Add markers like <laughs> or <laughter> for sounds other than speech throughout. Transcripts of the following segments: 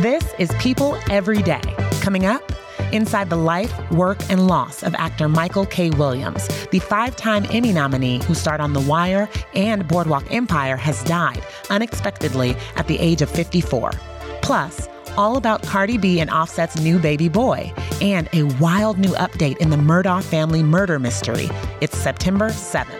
This is People Every Day. Coming up, inside the life, work, and loss of actor Michael K. Williams, the five time Emmy nominee who starred on The Wire and Boardwalk Empire, has died unexpectedly at the age of 54. Plus, all about Cardi B and Offset's new baby boy, and a wild new update in the Murdaugh family murder mystery. It's September 7th.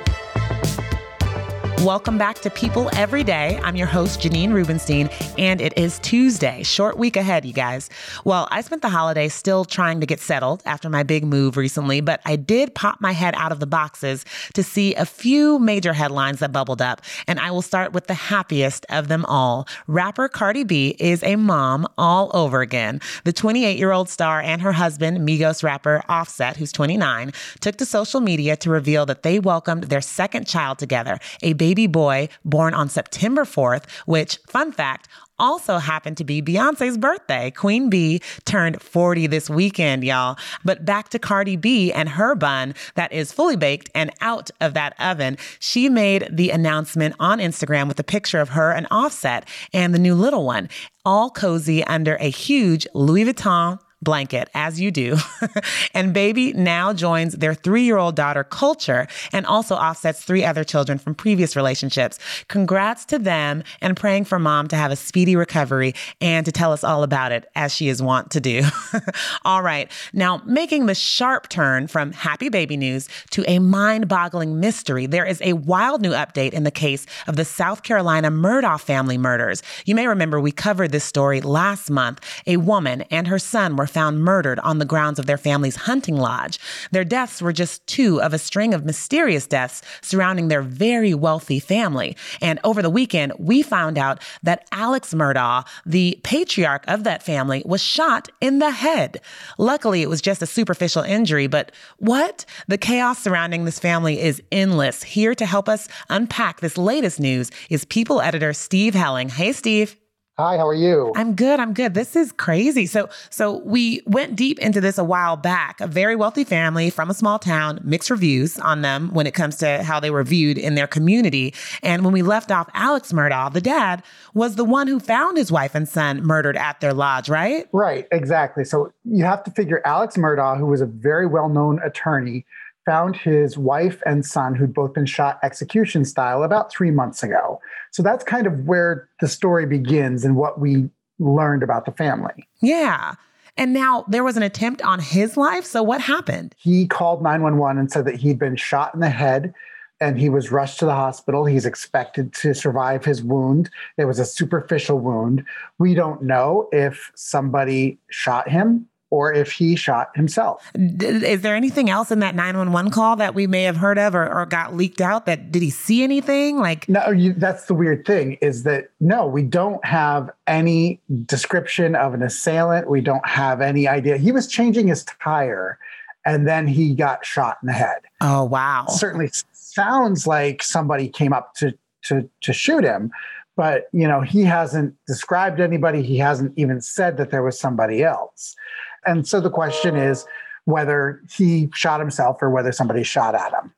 Welcome back to People Every Day. I'm your host, Janine Rubenstein, and it is Tuesday. Short week ahead, you guys. Well, I spent the holiday still trying to get settled after my big move recently, but I did pop my head out of the boxes to see a few major headlines that bubbled up, and I will start with the happiest of them all. Rapper Cardi B is a mom all over again. The 28 year old star and her husband, Migos rapper Offset, who's 29, took to social media to reveal that they welcomed their second child together, a baby baby boy born on September 4th, which, fun fact, also happened to be Beyonce's birthday. Queen Bey turned 40 this weekend, y'all. But back to Cardi B and her bun that is fully baked and out of that oven. She made the announcement on Instagram with a picture of her and Offset and the new little one, all cozy under a huge Louis Vuitton blanket, as you do. <laughs> and baby now joins their three year old daughter, Culture, and also Offset's three other children from previous relationships. Congrats to them and praying for mom to have a speedy recovery and to tell us all about it, as she is wont to do. <laughs> all right. Now, making the sharp turn from happy baby news to a mind boggling mystery, there is a wild new update in the case of the South Carolina Murdaugh family murders. You may remember we covered this story last month. A woman and her son were found murdered on the grounds of their family's hunting lodge. Their deaths were just two of a string of mysterious deaths surrounding their very wealthy family. And over the weekend, we found out that Alex Murdaugh, the patriarch of that family, was shot in the head. Luckily, it was just a superficial injury, but what? The chaos surrounding this family is endless. Here to help us unpack this latest news is People editor Steve Helling. Hey, Steve. Hi, how are you? I'm good. I'm good. This is crazy. So, so we went deep into this a while back. A very wealthy family from a small town, mixed reviews on them when it comes to how they were viewed in their community. And when we left off Alex Murdaugh, the dad was the one who found his wife and son murdered at their lodge, right? Right, exactly. So you have to figure Alex Murdaugh, who was a very well-known attorney, found his wife and son, who'd both been shot execution style, about three months ago. So that's kind of where the story begins and what we learned about the family. Yeah. And now there was an attempt on his life. So what happened? He called 911 and said that he'd been shot in the head and he was rushed to the hospital. He's expected to survive his wound. It was a superficial wound. We don't know if somebody shot him or if he shot himself. Is there anything else in that 911 call that we may have heard of or, or got leaked out that did he see anything like No, you, that's the weird thing is that no, we don't have any description of an assailant. We don't have any idea. He was changing his tire and then he got shot in the head. Oh, wow. Certainly sounds like somebody came up to to to shoot him but you know he hasn't described anybody he hasn't even said that there was somebody else and so the question is whether he shot himself or whether somebody shot at him.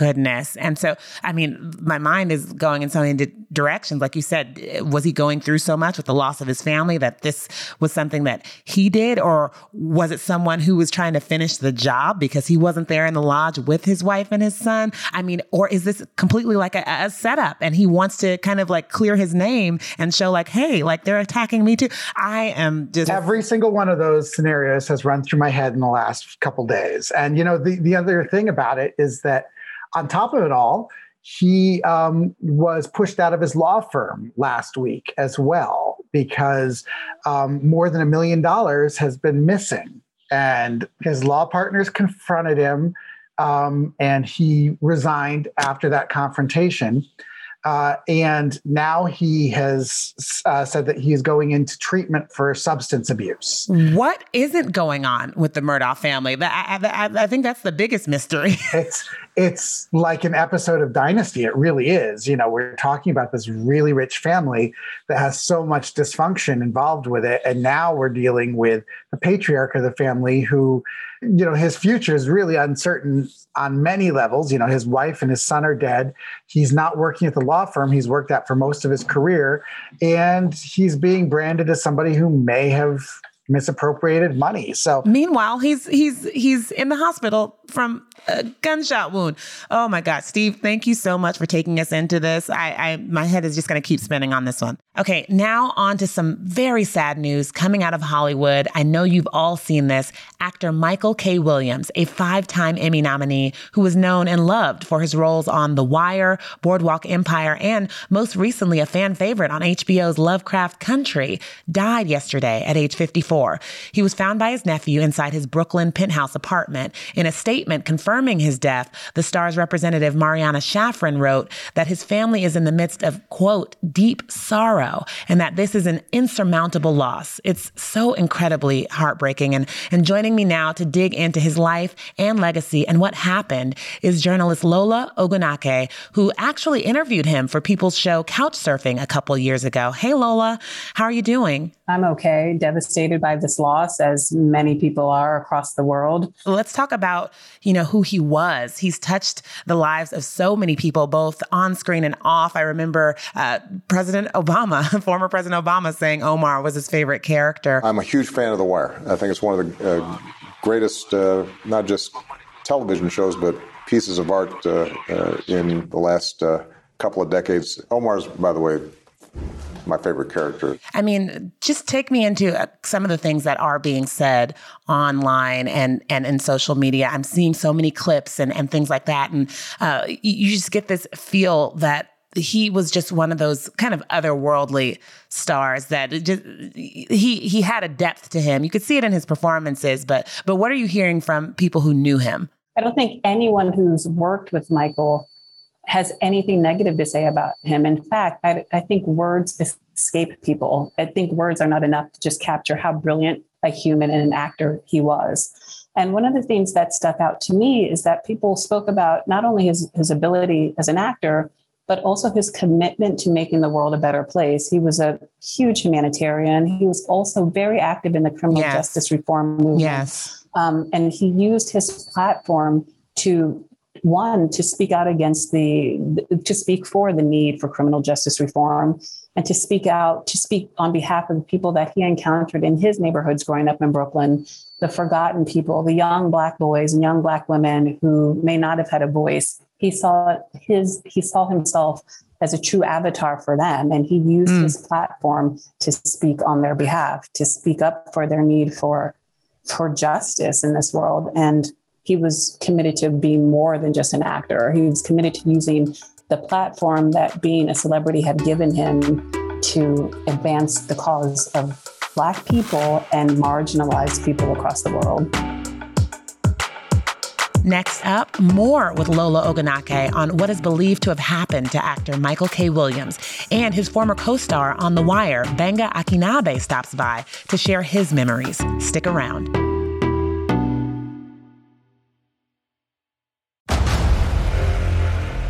Goodness. And so, I mean, my mind is going in so many directions. Like you said, was he going through so much with the loss of his family that this was something that he did? Or was it someone who was trying to finish the job because he wasn't there in the lodge with his wife and his son? I mean, or is this completely like a, a setup and he wants to kind of like clear his name and show like, hey, like they're attacking me too? I am just. Every single one of those scenarios has run through my head in the last couple days. And, you know, the, the other thing about it is that on top of it all, he um, was pushed out of his law firm last week as well because um, more than a million dollars has been missing. And his law partners confronted him, um, and he resigned after that confrontation. Uh, and now he has uh, said that he is going into treatment for substance abuse. What isn't going on with the Murdaugh family? I, I, I think that's the biggest mystery. it's it's like an episode of Dynasty. It really is. You know, we're talking about this really rich family that has so much dysfunction involved with it, and now we're dealing with the patriarch of the family who you know his future is really uncertain on many levels. You know his wife and his son are dead. He's not working at the law firm. He's worked at for most of his career. And he's being branded as somebody who may have misappropriated money. So meanwhile he's he's he's in the hospital from a gunshot wound. Oh my God, Steve, thank you so much for taking us into this. I, I my head is just going to keep spinning on this one. Okay, now on to some very sad news coming out of Hollywood. I know you've all seen this. Actor Michael K. Williams, a five-time Emmy nominee who was known and loved for his roles on The Wire, Boardwalk Empire, and most recently a fan favorite on HBO's Lovecraft Country, died yesterday at age 54. He was found by his nephew inside his Brooklyn penthouse apartment in a statement statement confirming his death, the star's representative Mariana Shafran wrote that his family is in the midst of, quote, deep sorrow and that this is an insurmountable loss. It's so incredibly heartbreaking. And, and joining me now to dig into his life and legacy and what happened is journalist Lola Ogunnaike, who actually interviewed him for People's show Couch Surfing a couple years ago. Hey, Lola, how are you doing? I'm okay, devastated by this loss, as many people are across the world. Let's talk about, you know, who he was. He's touched the lives of so many people, both on screen and off. I remember uh, President Obama, <laughs> former President Obama, saying Omar was his favorite character. I'm a huge fan of The Wire. I think it's one of the uh, greatest, uh, not just television shows, but pieces of art uh, uh, in the last uh, couple of decades. Omar's, by the way, my favorite character. I mean, just take me into uh, some of the things that are being said online and and in social media. I'm seeing so many clips and and things like that, and uh, you just get this feel that he was just one of those kind of otherworldly stars that just he he had a depth to him. You could see it in his performances, but but what are you hearing from people who knew him? I don't think anyone who's worked with Michael has anything negative to say about him. In fact, I, I think words escape people. I think words are not enough to just capture how brilliant a human and an actor he was. And one of the things that stuck out to me is that people spoke about not only his, his ability as an actor, but also his commitment to making the world a better place. He was a huge humanitarian. He was also very active in the criminal yes. justice reform movement. Yes. Um, and he used his platform to one to speak out against the to speak for the need for criminal justice reform and to speak out to speak on behalf of the people that he encountered in his neighborhoods growing up in brooklyn the forgotten people the young black boys and young black women who may not have had a voice he saw his he saw himself as a true avatar for them and he used mm. his platform to speak on their behalf to speak up for their need for for justice in this world and he was committed to being more than just an actor. He was committed to using the platform that being a celebrity had given him to advance the cause of Black people and marginalized people across the world. Next up, more with Lola Ogunnaike on what is believed to have happened to actor Michael K. Williams and his former co star on The Wire, Benga Akinnagbe, stops by to share his memories. Stick around.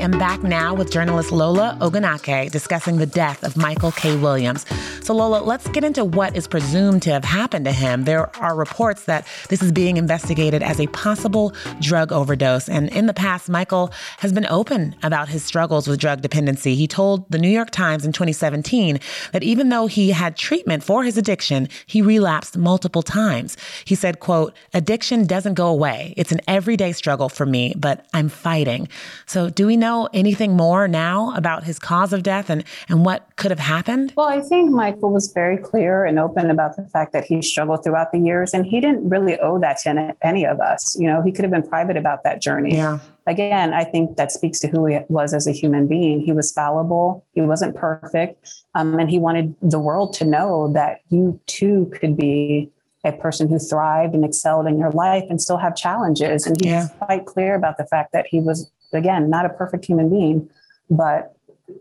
Am back now with journalist Lola Ogunnaike discussing the death of Michael K. Williams. So, Lola, let's get into what is presumed to have happened to him. There are reports that this is being investigated as a possible drug overdose. And in the past, Michael has been open about his struggles with drug dependency. He told the New York Times in 2017 that even though he had treatment for his addiction, he relapsed multiple times. He said, quote, addiction doesn't go away. It's an everyday struggle for me, but I'm fighting. So, do we know anything more now about his cause of death and, and what could have happened? Well, I think Michael was very clear and open about the fact that he struggled throughout the years, and he didn't really owe that to any of us. You know, he could have been private about that journey. Yeah. Again, I think that speaks to who he was as a human being. He was fallible, he wasn't perfect, um, and he wanted the world to know that you too could be a person who thrived and excelled in your life and still have challenges. And he's Yeah. quite clear about the fact that he was, again, not a perfect human being, but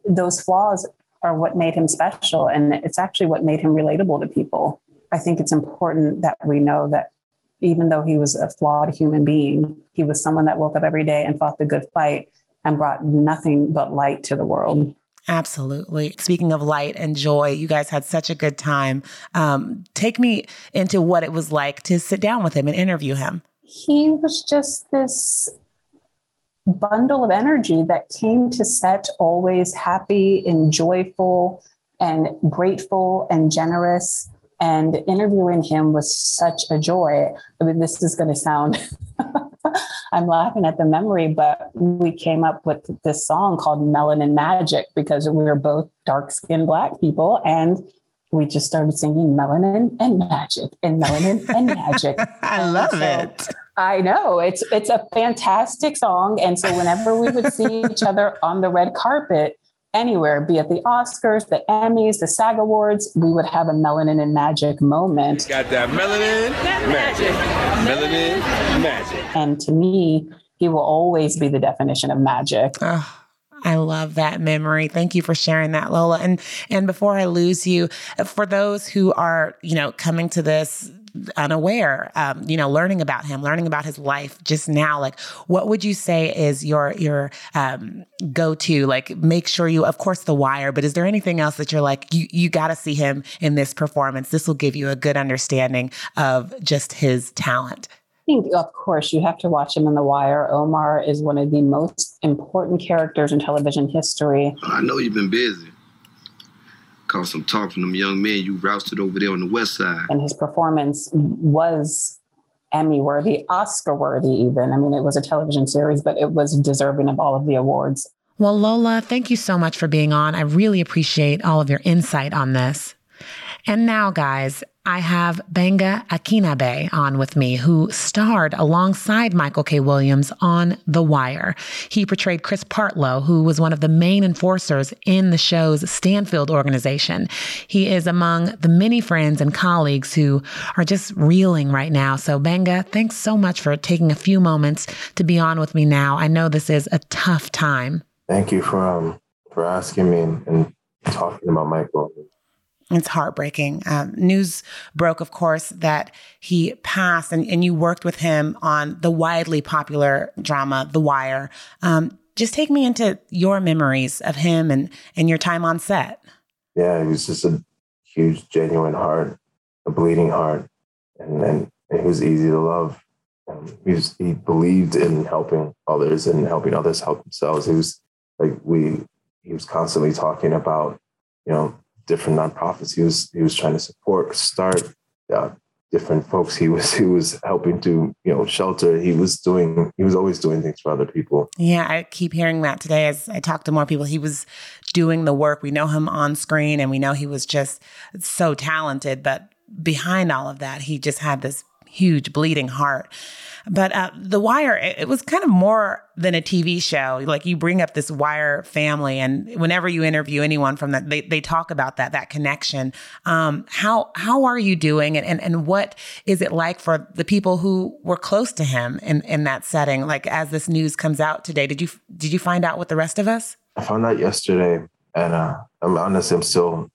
those flaws are what made him special. And it's actually what made him relatable to people. I think it's important that we know that even though he was a flawed human being, he was someone that woke up every day and fought the good fight and brought nothing but light to the world. Absolutely. Speaking of light and joy, you guys had such a good time. Um, take me into what it was like to sit down with him and interview him. he was just this bundle of energy that came to set always happy and joyful and grateful and generous. And interviewing him was such a joy. I mean, this is going to sound, <laughs> I'm laughing at the memory, but we came up with this song called Melanin Magic because we were both dark skinned Black people. And we just started singing melanin and magic and melanin and <laughs> magic. I love So- it. I know it's it's a fantastic song, and so whenever we would see <laughs> each other on the red carpet anywhere, be it the Oscars, the Emmys, the SAG Awards, we would have a melanin and magic moment. Got that melanin magic. Melanin magic. And to me, he will always be the definition of magic. Oh, I love that memory. Thank you for sharing that, Lola. And and before I lose you, for those who are you know coming to this unaware, um, you know, learning about him, learning about his life just now, like what would you say is your your um, go to? Like, make sure you, of course, The Wire, but is there anything else that you're like you you got to see him in this performance? This will give you a good understanding of just his talent. I think, of course, you have to watch him in The Wire. Omar is one of the most important characters in television history. I know you've been busy. Caught some talk from them young men you rousted over there on the west side. and his performance was Emmy worthy, Oscar worthy, even. I mean, it was a television series, but it was deserving of all of the awards. Well, Lola, thank you so much for being on. I really appreciate all of your insight on this. And now, guys, I have Benga Akinnagbe on with me, who starred alongside Michael K. Williams on The Wire. He portrayed Chris Partlow, who was one of the main enforcers in the show's Stanfield organization. He is among the many friends and colleagues who are just reeling right now. So, Benga, thanks so much for taking a few moments to be on with me now. I know this is a tough time. Thank you for um for asking me and, and talking about Michael. It's heartbreaking. Um, news broke, of course, that he passed, and, and you worked with him on the widely popular drama, The Wire. Um, just take me into your memories of him and, and your time on set. Yeah, he was just a huge, genuine heart, a bleeding heart, and and, he was easy to love. Um, he was he believed in helping others and helping others help themselves. He was like we he was constantly talking about you know different nonprofits he was he was trying to support start uh, different folks he was <laughs> he was helping to you know shelter. He was doing he was always doing things for other people. Yeah i keep hearing that today as i talk to more people. He was doing the work. We know him on screen and we know he was just so talented but behind all of that he just had this huge bleeding heart but uh, The Wire, it, it, was kind of more than a TV show. Like you bring up this Wire family, and whenever you interview anyone from that, they, they talk about that that connection. Um, how how are you doing, and, and and what is it like for the people who were close to him in in that setting? Like as this news comes out today, did you did you find out with the rest of us? I found out yesterday, and uh, I'm honestly I'm still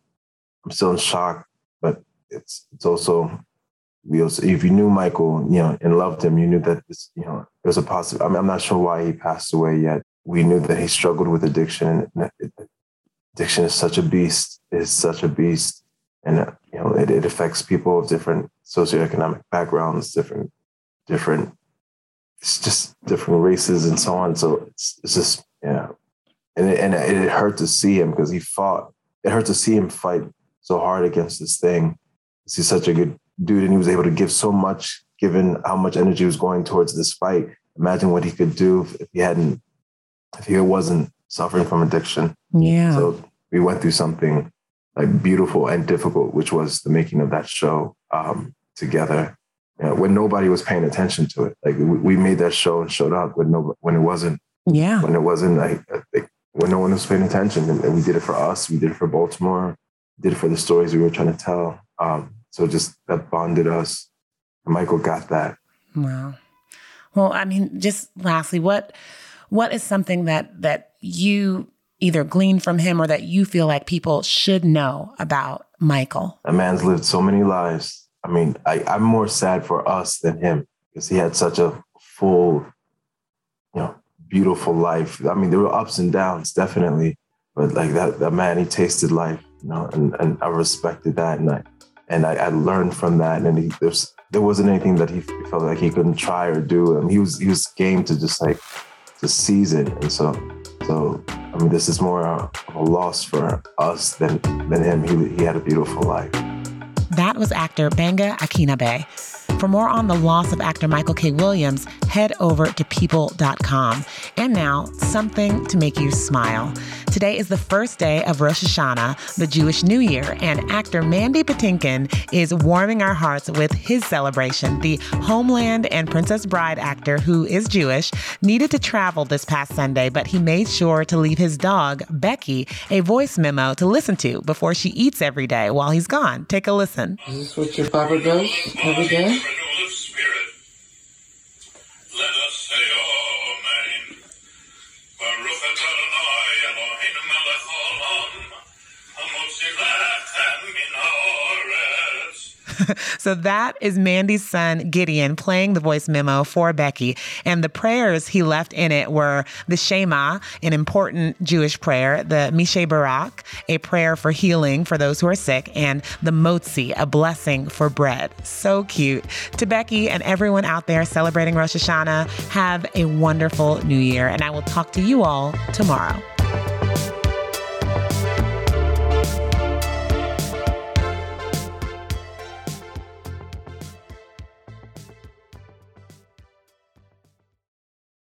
I'm still in shock, but it's it's also we also, if you knew Michael, you know, and loved him, you knew that this, you know, it was a possible. I mean, I'm not sure why he passed away yet. We knew that he struggled with addiction. Addiction is such a beast. It's such a beast, and uh, you know, it, it affects people of different socioeconomic backgrounds, different, different, it's just different races and so on. So it's, it's just, yeah, and it, and it hurt to see him because he fought. It hurt to see him fight so hard against this thing. He's such a good dude and he was able to give so much given how much energy was going towards this fight. Imagine what he could do if he hadn't, if he wasn't suffering from addiction. Yeah. So we went through something like beautiful and difficult, which was the making of that show um, together. You know, when nobody was paying attention to it, like we, we made that show and showed up when no, when it wasn't, yeah, when it wasn't like, like when no one was paying attention, and, and, we did it for us, we did it for Baltimore, did it for the stories we were trying to tell. Um, so just that bonded us. Michael got that. Wow. Well, I mean, just lastly, what what is something that that you either glean from him or that you feel like people should know about Michael? A man's lived so many lives. I mean, I, I'm more sad for us than him because he had such a full, you know, beautiful life. I mean, there were ups and downs, definitely, but like that, that man, he tasted life, you know, and, and I respected that. And I, and I, I learned from that. And he, there's there wasn't anything that he felt like he couldn't try or do. And he was he was game to just like to seize it. And so so I mean, this is more a, a loss for us than than him. He he had a beautiful life. That was actor Gbenga Akinnagbe. For more on the loss of actor Michael K. Williams, head over to people.com. And now, something to make you smile. Today is the first day of Rosh Hashanah, the Jewish New Year, and actor Mandy Patinkin is warming our hearts with his celebration. The Homeland and Princess Bride actor, who is Jewish, needed to travel this past Sunday, but he made sure to leave his dog, Becky, a voice memo to listen to before she eats every day while he's gone. Take a listen. Is this what your papa does every day? <laughs> so that is Mandy's son, Gideon, playing the voice memo for Becky. And the prayers he left in it were the Shema, an important Jewish prayer, the Mi Sheberach, a prayer for healing for those who are sick, and the Motzi, a blessing for bread. So cute. To Becky and everyone out there celebrating Rosh Hashanah, have a wonderful new year. And I will talk to you all tomorrow.